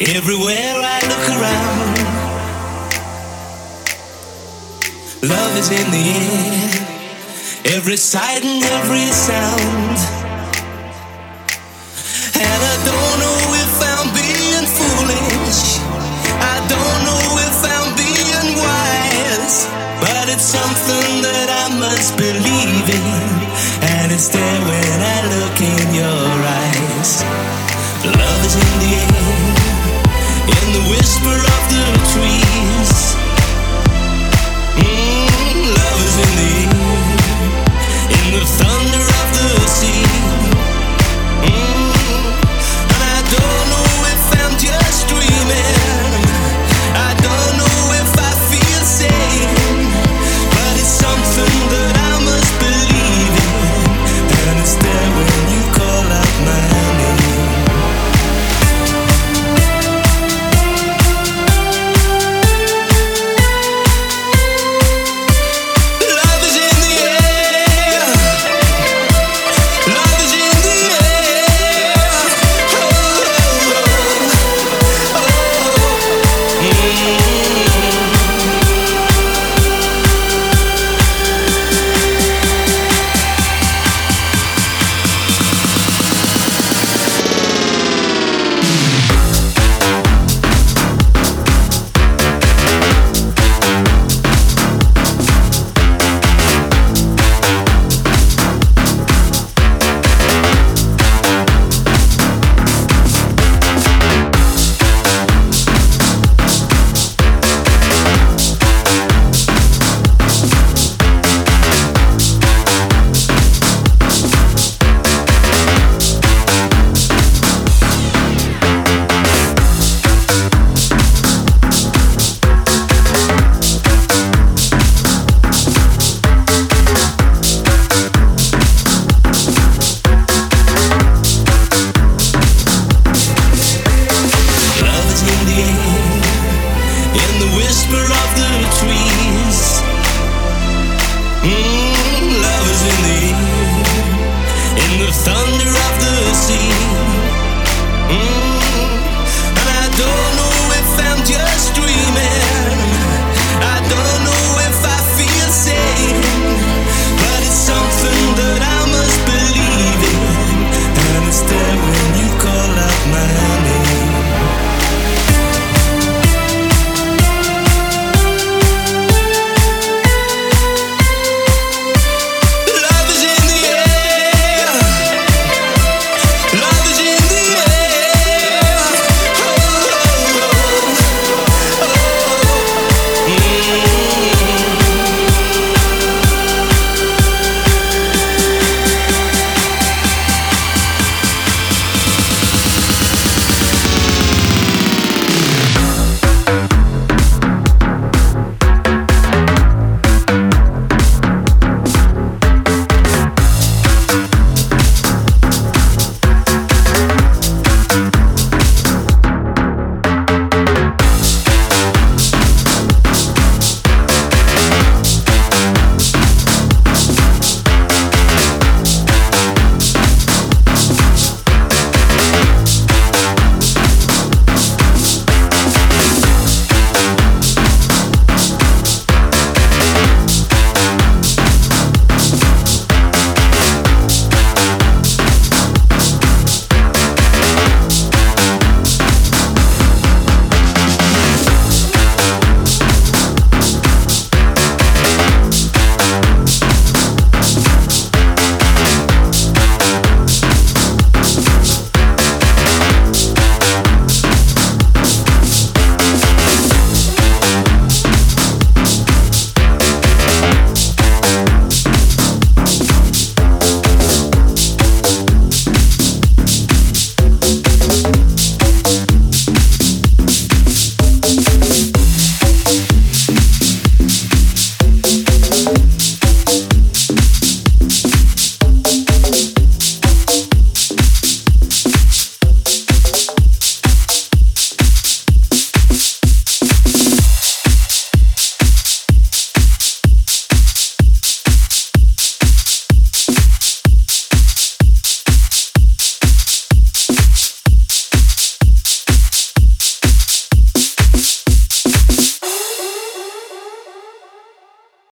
Everywhere I look around, love is in the air. Every sight and every sound. And I don't know if I'm being foolish. I don't know if I'm being wise. But it's something that I must believe in. And it's there when I look in your eyes. Love is in the air, in the whisper of the trees. Mm, love is in the air, in the thunder.